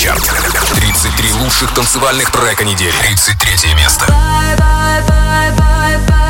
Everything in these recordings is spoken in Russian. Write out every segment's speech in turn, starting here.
Чарт. 33 лучших танцевальных трека недели. 33 место. Bye, bye, bye, bye, bye.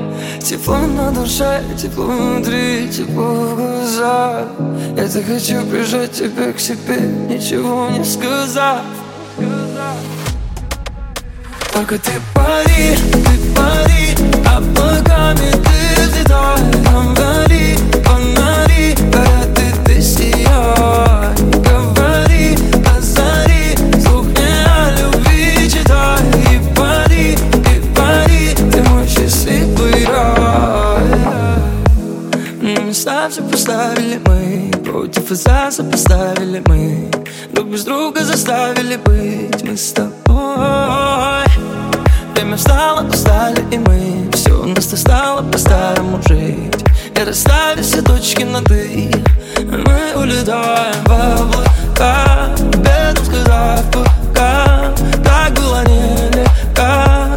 Тепло на душе, тепло внутри, тепло в глазах. Я так хочу прижать тебя к себе, ничего не сказав. Только ты пари, ты пари, а облаками ты взлетай Нам горит оставили мы Против и за сопоставили мы. Друг без друга заставили быть мы с тобой. Время встало, устали и мы. Все у нас стало по-старому жить. И расставили все точки на «ты» Мы улетаем в облака. Без сказав пока Так было нелегко.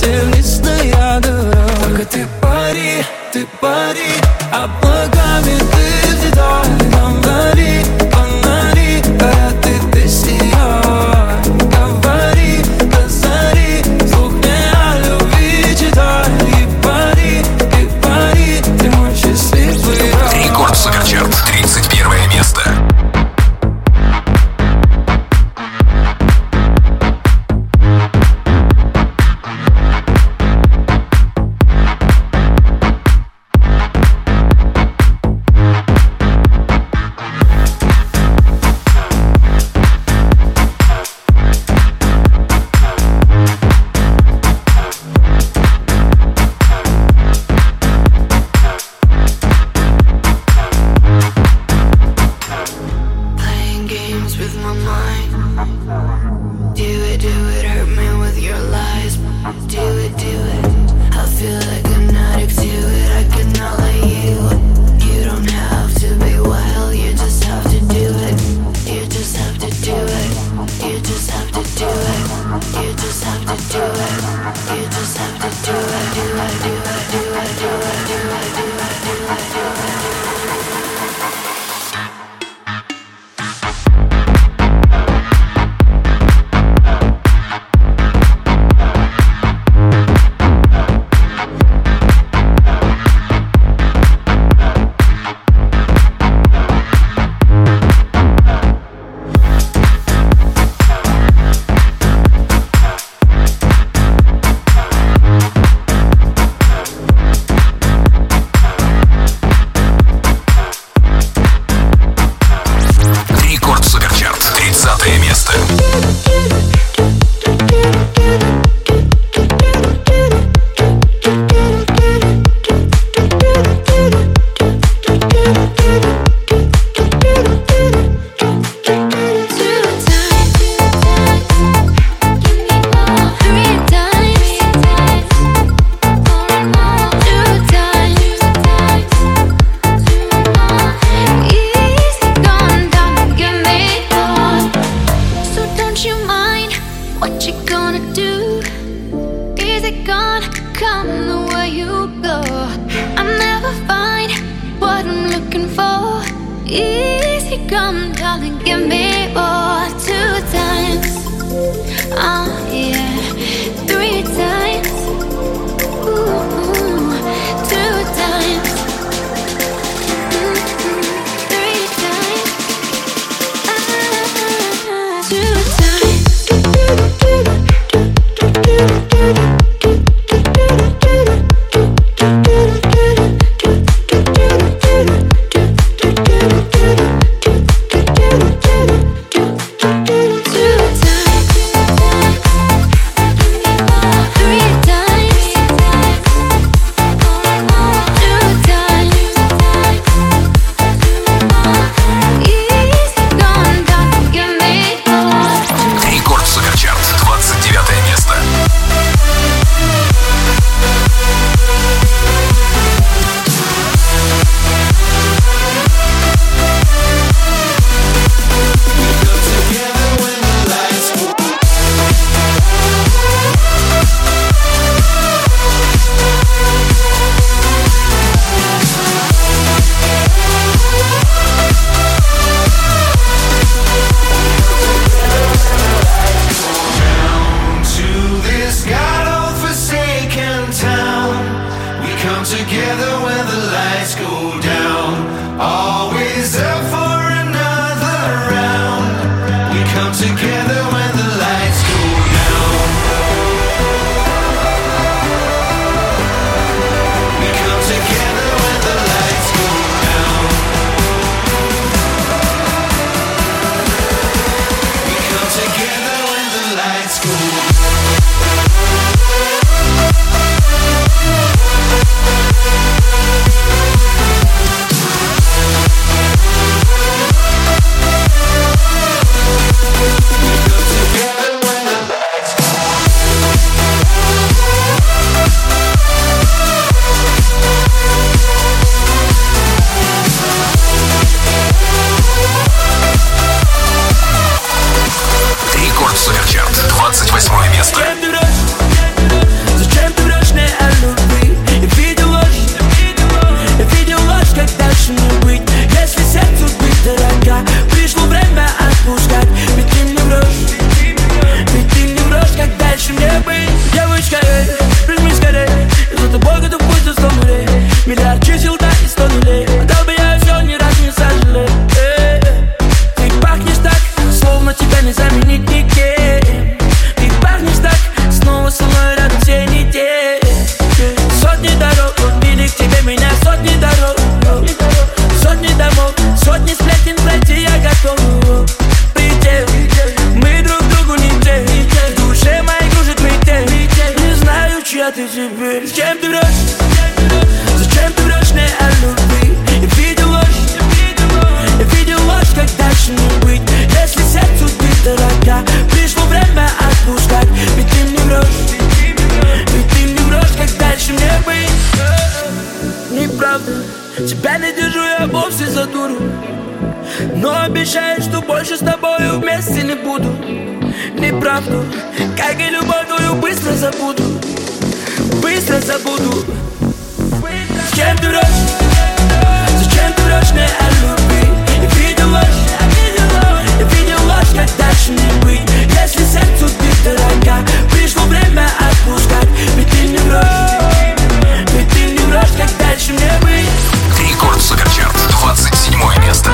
Тем лично я говорю Только ты пари ты пари, облагами ты теперь Зачем ты врешь? Зачем ты врешь мне о любви? Я видел ложь, я видел ложь, как дальше не быть? Если сердцу ты дорога, пришло время отпускать. Ведь ты мне врешь, ведь ты мне врешь, как дальше мне быть. Неправда, тебя не держу я вовсе за дуру. Но обещаю, что больше с тобою вместе не буду. Неправду, как и любовь твою быстро забуду быстро забуду. Зачем ты врешь? Зачем ты врешь мне о любви? я видел ложь, я видел ложь, как дальше не быть. Если сердцу ты дорога, пришло время отпускать. Ведь ты не врешь, ведь ты не врешь, как дальше мне быть. Рекорд Суперчарт, 27 место.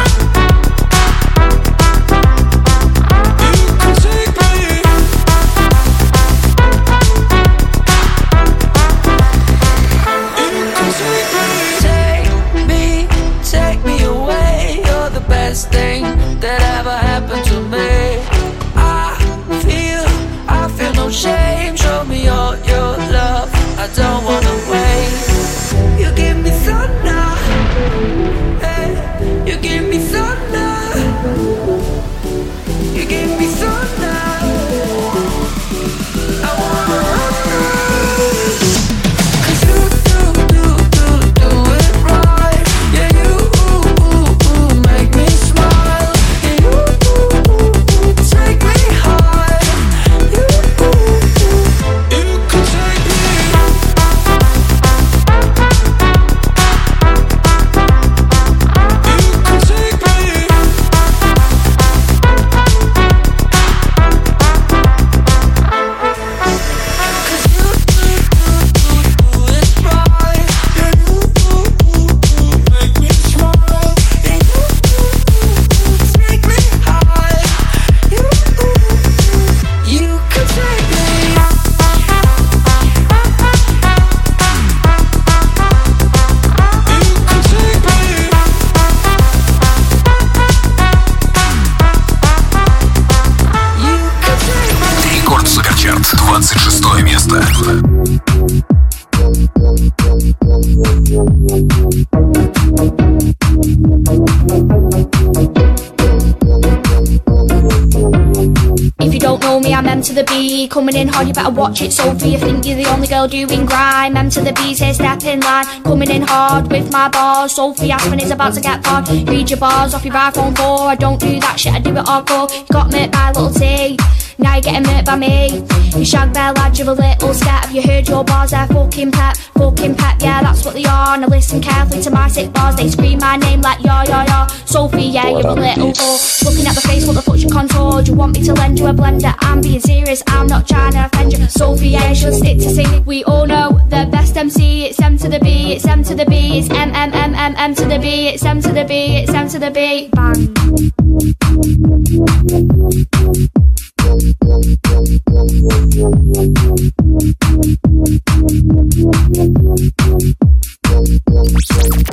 Watch it. Sophie, you think you're the only girl doing grime. M to the B, here, step in line, coming in hard with my bars. Sophie Aspen is about to get hard. Read your bars off your iPhone 4. I don't do that shit, I do it hardcore. You got me by little T. Now you're getting murked by me. You shag bear lad, you're a little scat. Have you heard your bars? They're fucking pep, fucking pep. Yeah, that's what they are. Now listen carefully to my sick bars. They scream my name like yo yo yo. Sophie, yeah, you're a little whore. Looking at the face, what the fuck's your contour? Do you want me to lend you a blender? I'm being serious, I'm not trying to offend you. Sophie, yeah, you should stick to sing. We all know the best MC. It's M to the B, it's M to the B, it's M M M M M to the B, it's M to the B, it's M to the B. Bang.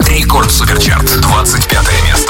Рекорд Суперчарт, 25 место.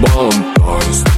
В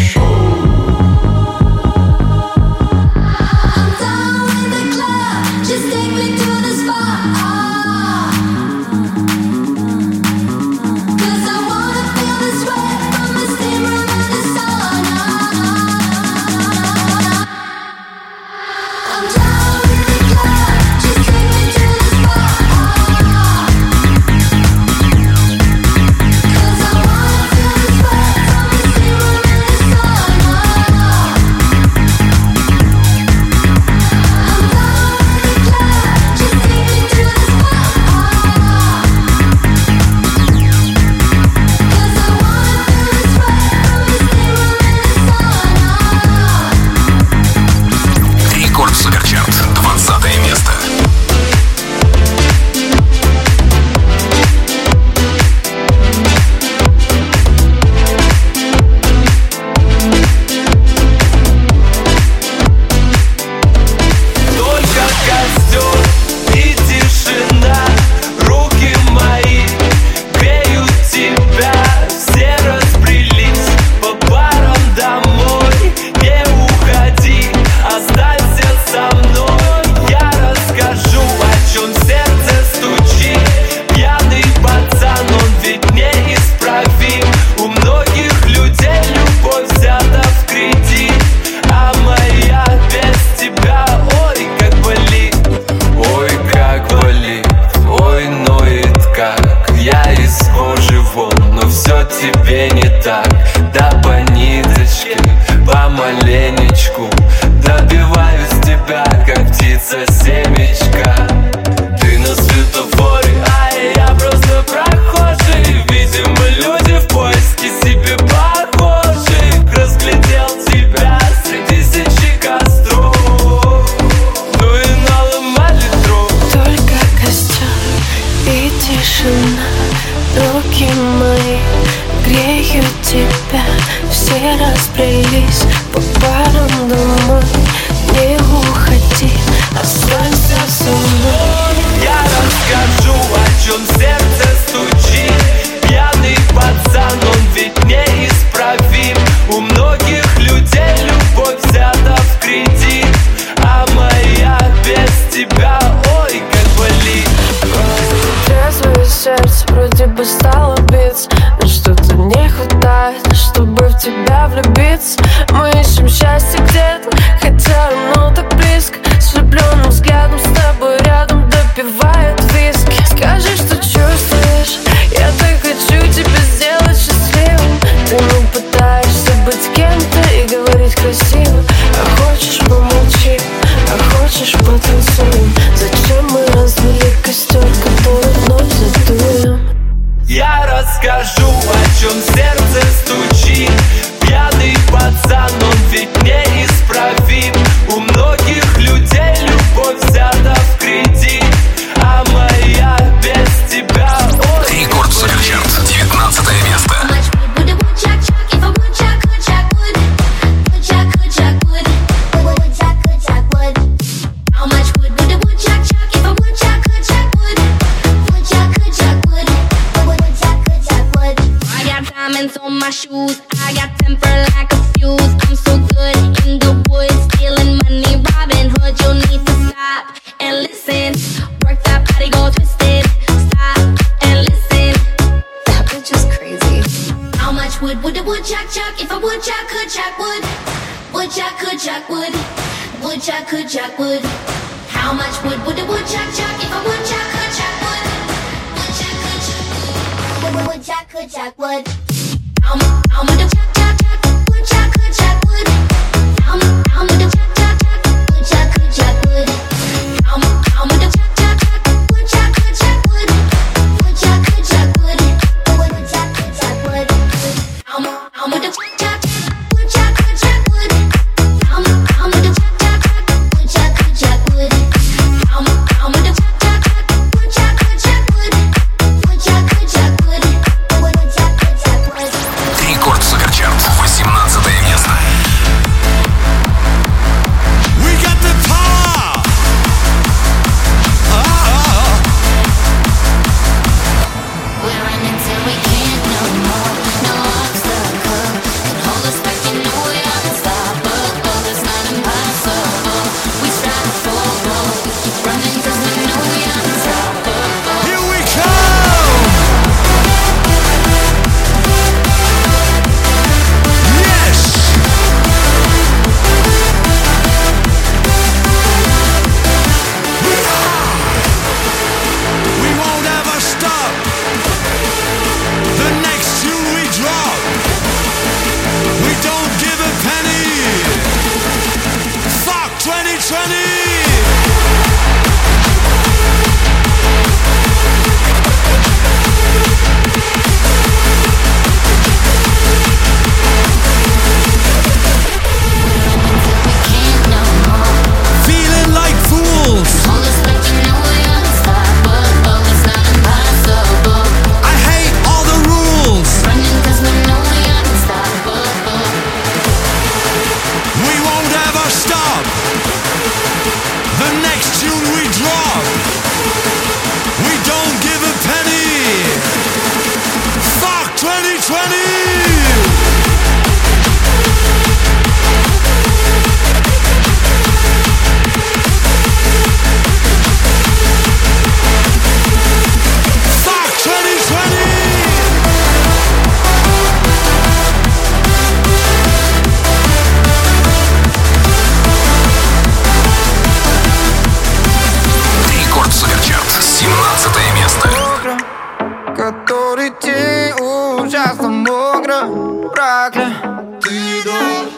просто мокро, бракля. Ты не дашь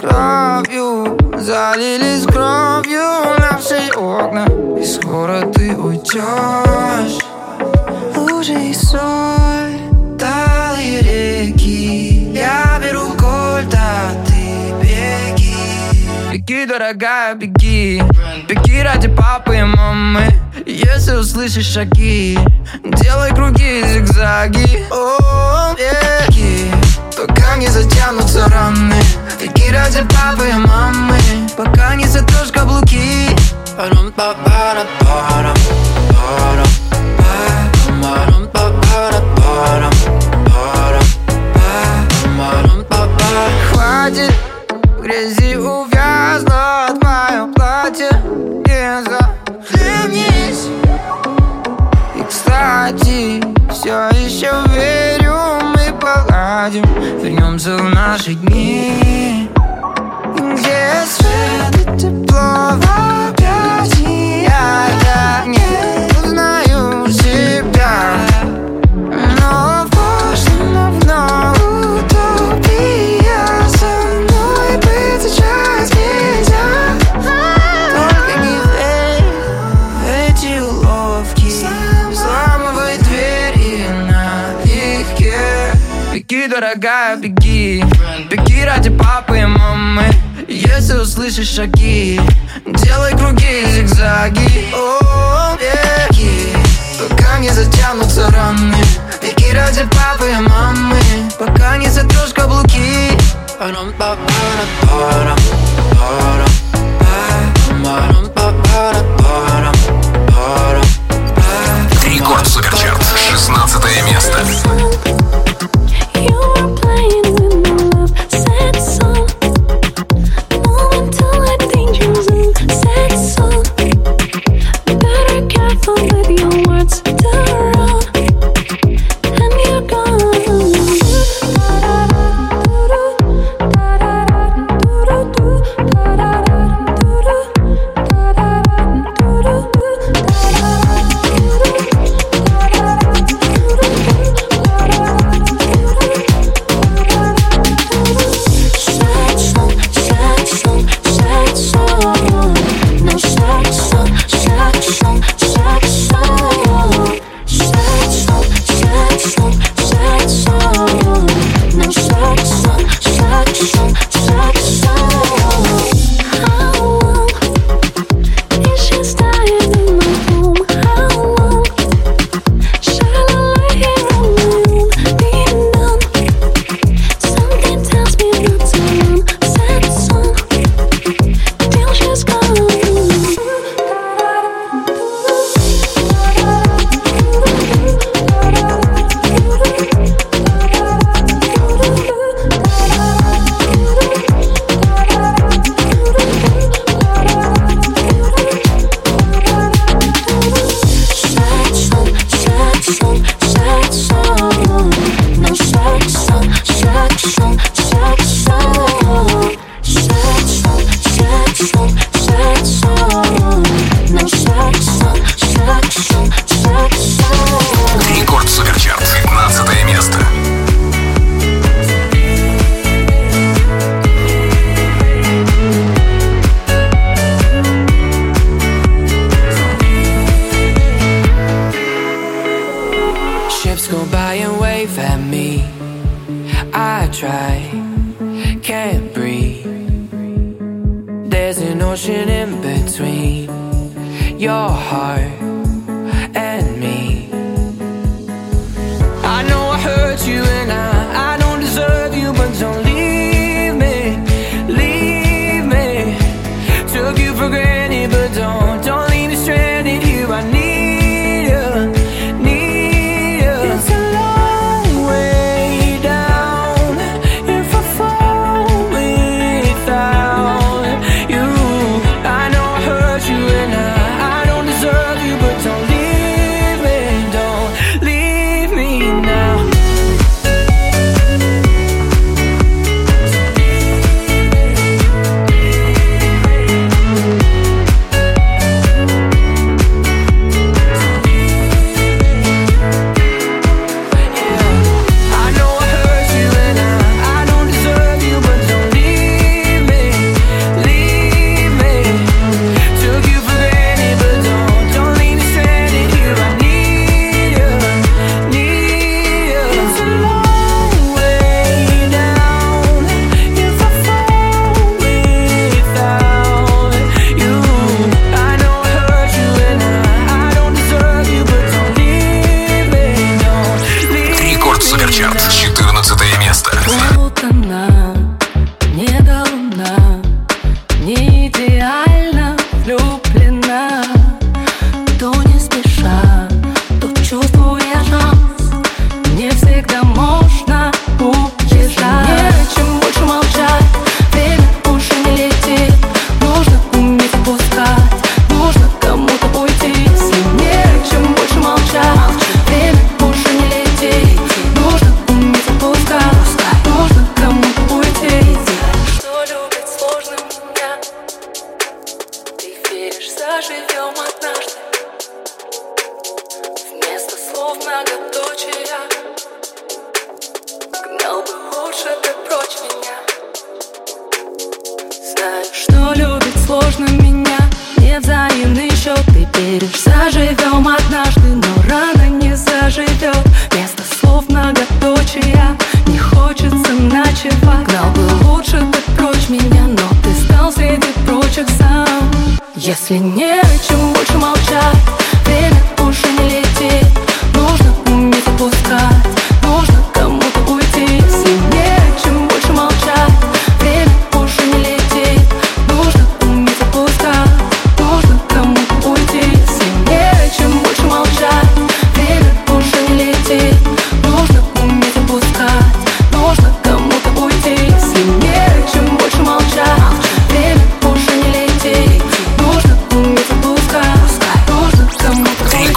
Кровью залились кровью наши окна. И скоро ты уйдешь Лужи и соль, талые реки. Я беру кольт, а ты беги. Беги, дорогая, беги. Беги ради папы и мамы. Если услышишь шаги Делай круги и зигзаги. О, беги Пока не затянутся раны? Беги ради папы и мамы. Пока не затрешь каблуки. Парам, па, пара, парам, парам, па, парам, па, пара, парам, парам, па, парам, па, па. Хватит в грязи увязнуть мое платье Не захлебнись кстати, все еще верю, мы поладим. Вернемся в наши дни. Где свет и тепло в объятиях? Я дорогая, беги. Беги ради папы и мамы. Если услышишь шаги Делай круги и зигзаги. О, беги. Пока не затянутся раны. Беги ради папы и мамы. Пока не затрешь каблуки. Парам, па, sun, sunshine.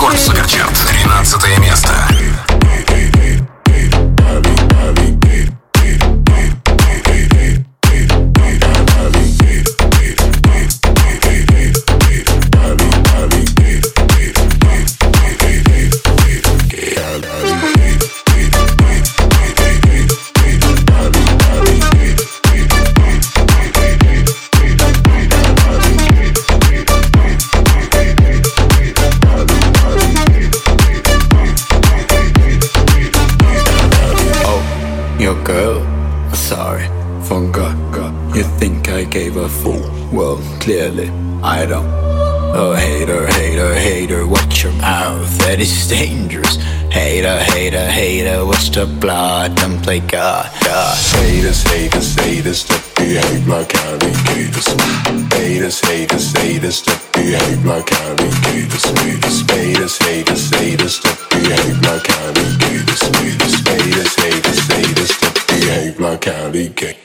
Рекорд Суперчарт, 13 место. Well, clearly, I don't. Oh, hater, hater, hater, watch your mouth, that is dangerous. Hater, hater, hater, watch the blood, don't play God, God. Haters, haters, haters that behave like alligators. Haters, haters, haters that behave like alligators. Haters, haters, haters, that behave like alligators. Haters, haters, haters that behave like alligators.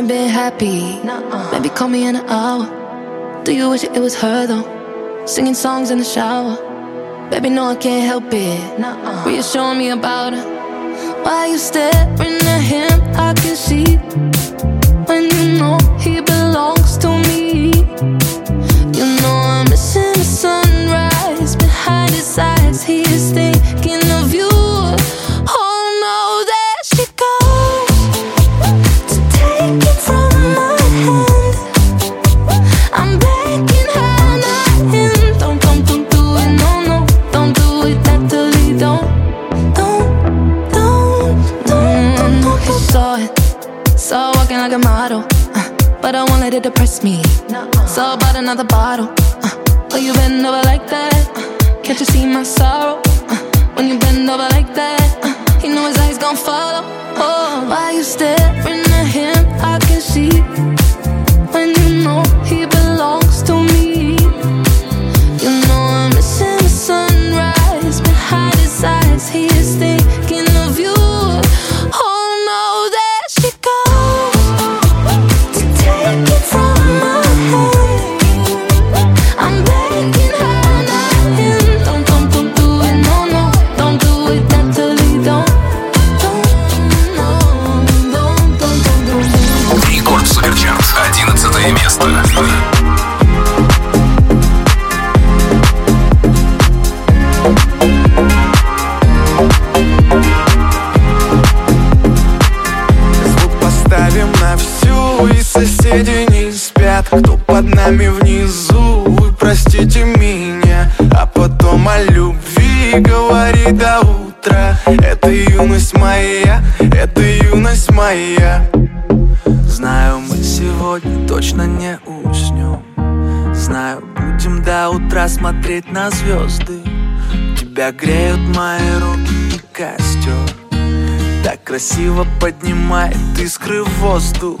Ain't been happy. Maybe call me in an hour. Do you wish it was her though? Singing songs in the shower. Baby, no, I can't help it. Reassuring me about her. Why you staring at him? I can see when you know he belongs to me. You know I'm missing the sunrise behind his eyes. He is thinking of you. It me. So about another bottle. Uh, oh, you bend over like that. Uh, can't you see my sorrow? Uh, when you bend over like that, uh, he know his eyes gon' follow. Oh, why you staring моя Это юность моя. Знаю, мы сегодня точно не уснем. Знаю, будем до утра смотреть на звезды. Тебя греют мои руки и костер. Так красиво поднимает искры в воздух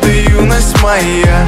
юность моя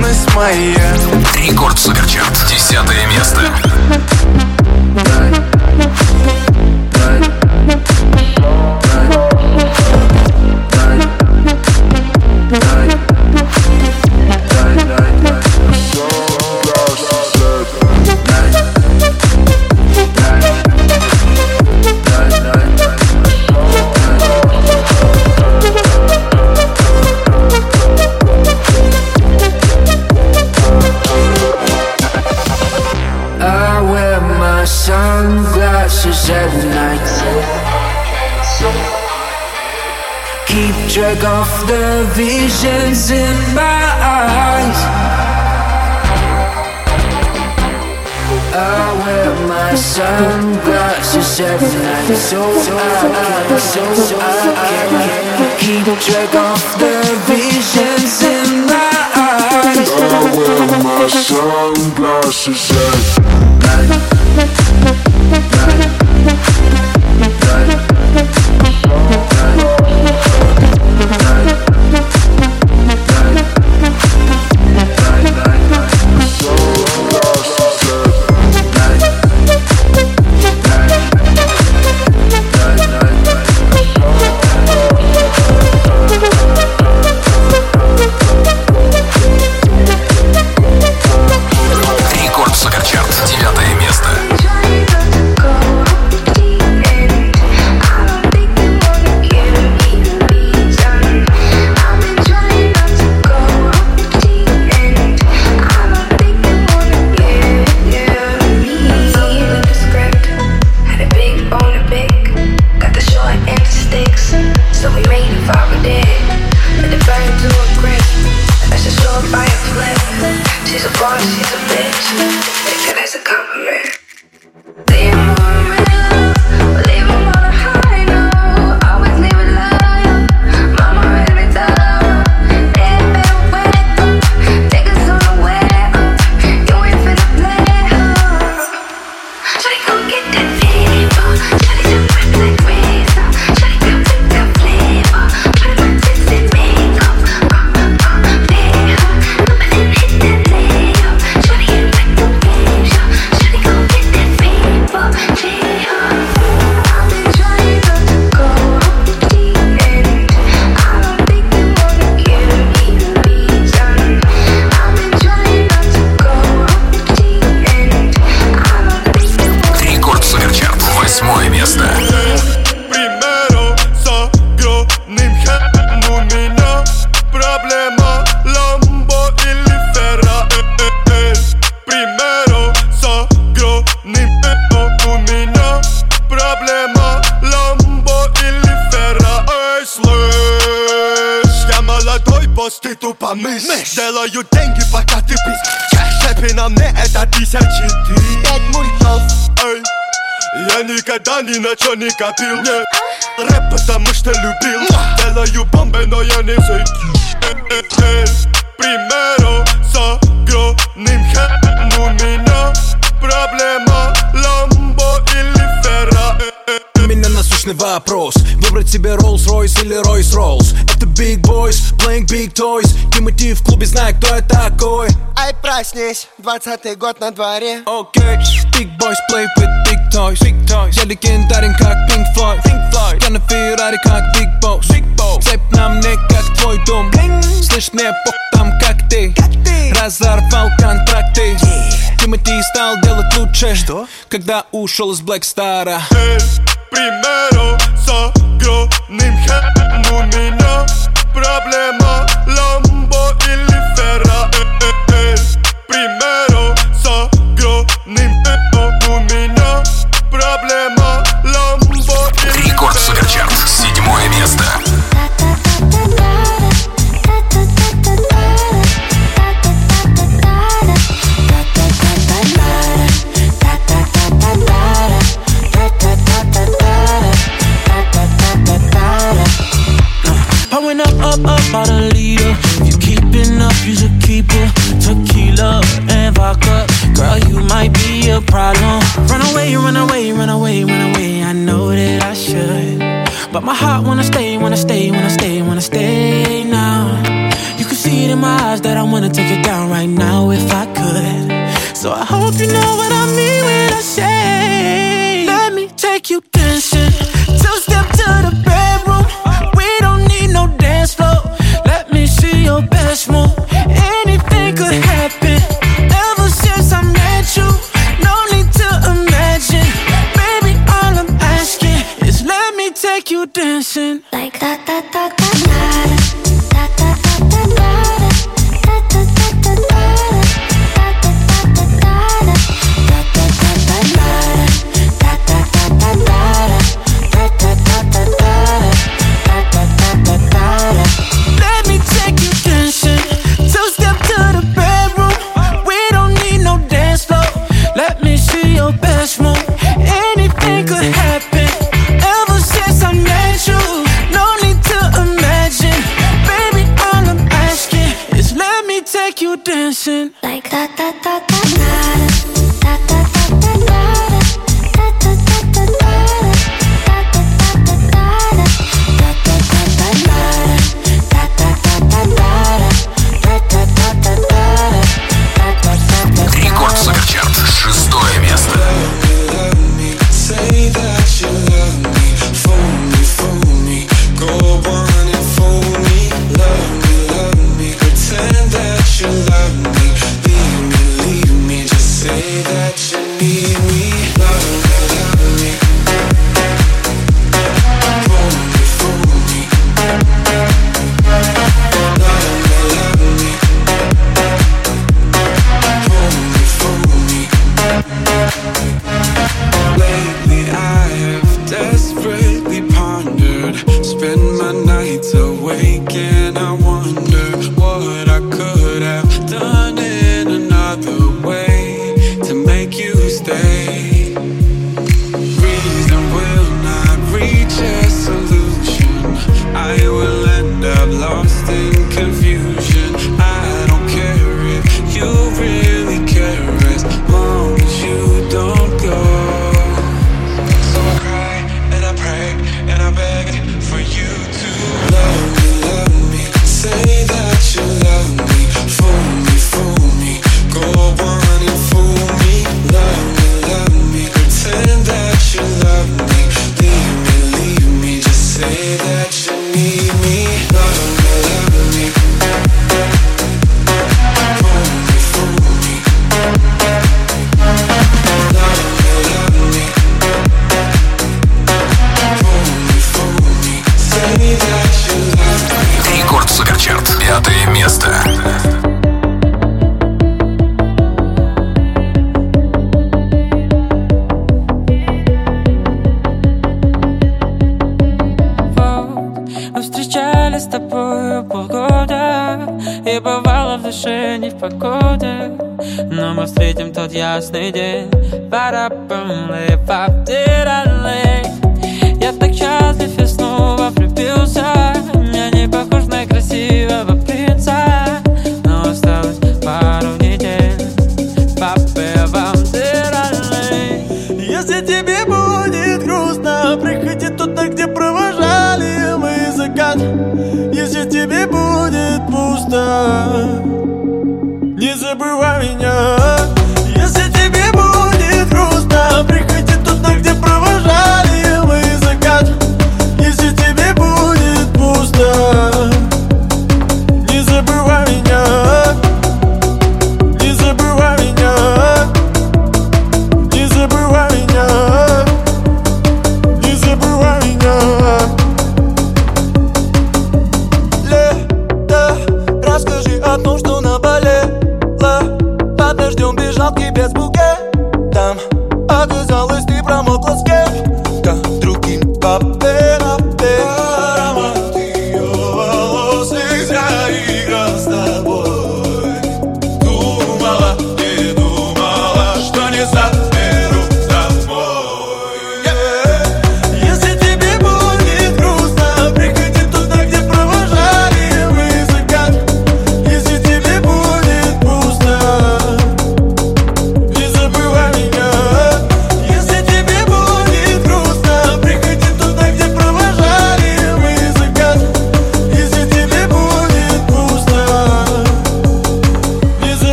юность моя Рекорд Суперчарт. Десятое место. Shake off the visions in my eyes. I wear my sunglasses every night, so I, so I can keep track of the visions in my eyes. I wear my sunglasses every night, night. Молодой босс, ты тупо мышь Делаю деньги, пока ты пись Шепи на мне это тысячи ты Пять мультов, эй Я никогда ни на чё не копил, нет Рэп, потому что любил Делаю бомбы, но я не зайду Примеру с огромным хэм У меня проблема Ламбо или Ферра У насущный вопрос. Выбрать себе Rolls-Royce или Royce-Rolls Это Big Boys, playing big toys. Тимати в клубе, знает, кто я такой. Ай, проснись, двадцатый год на дворе. Окей, Big Boys play with big toys. Big toys. Я легендарен, как Pink Floyd. Pink Floyd. Я на Феррари, как Big Boss. Big Boss. Цепь на мне, как твой дом. Слышь, мне пох там, как ты. Разорвал контракты. Тимати стал делать лучше. Что? Когда ушел из Black Star Примеру с огромным хэм У меня проблема Ламбо или Ферра Примеру с огромным хэм У меня проблема Ламбо или Рекорд Суперчарт. Седьмое место. Pouring up, up, up out a leader. If you keeping up, you should keep. Tequila and vodka. Girl, you might be a problem. Run away, run away, run away, run away. I know that I should. But my heart wanna stay, wanna stay, wanna stay, wanna stay now. You can see it in my eyes that I wanna take it down right now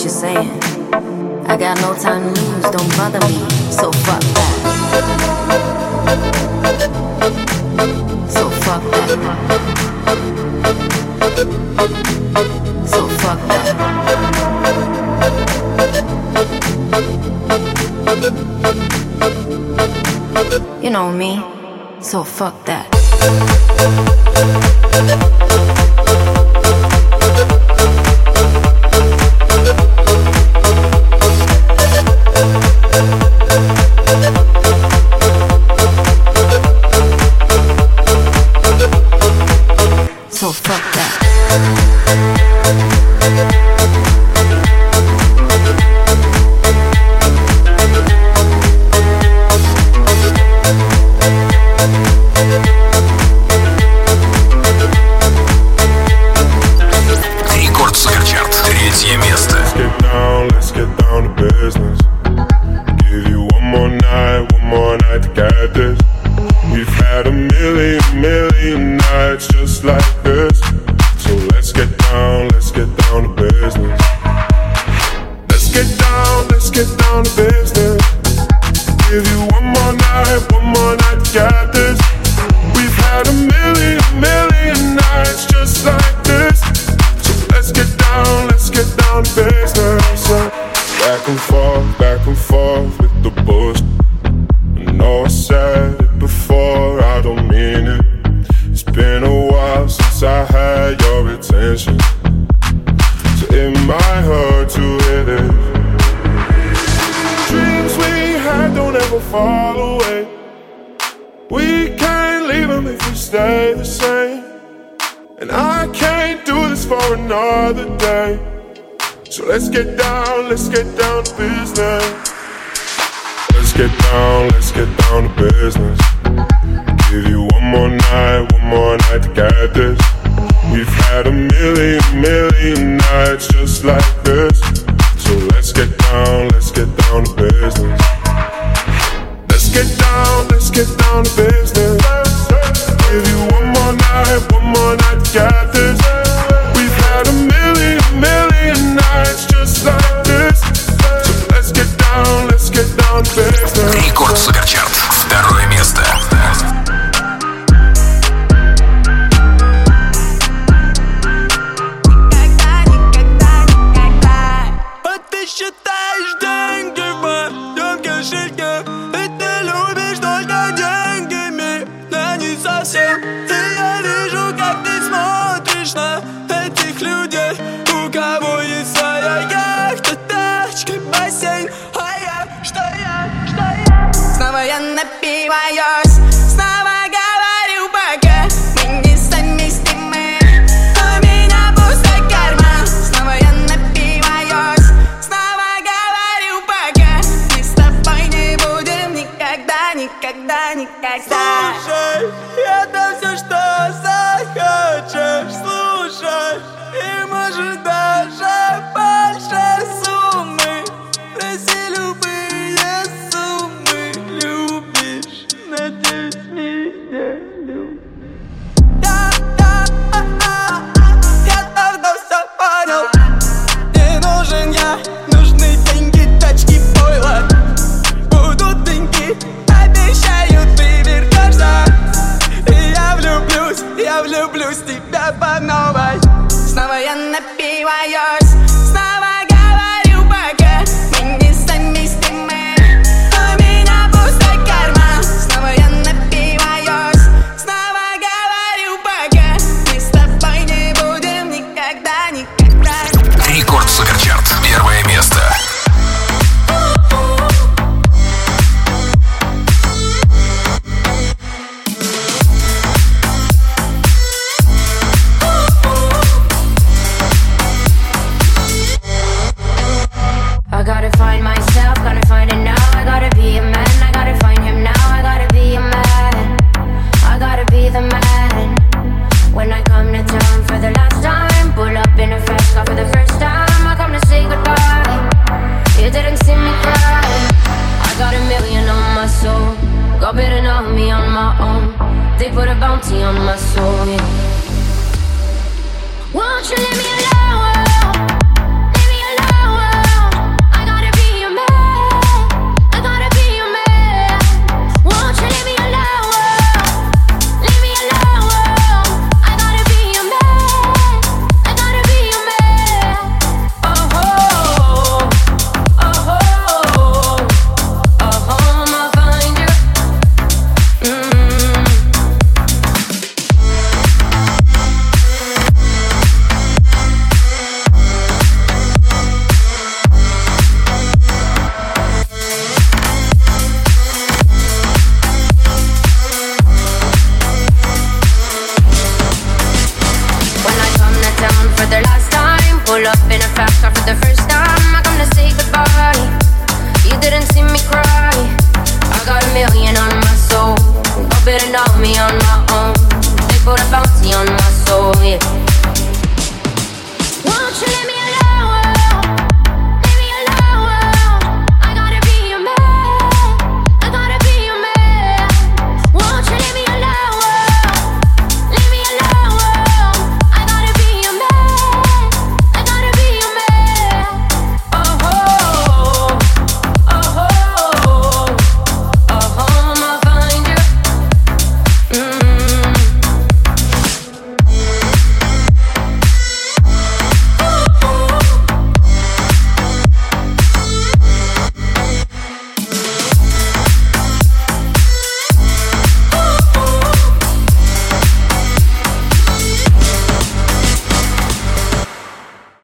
what you're saying. I got no time to lose, don't bother me, so fuck that. So fuck that. So fuck that. You know me, so fuck that. one more night, got this you leave me alone?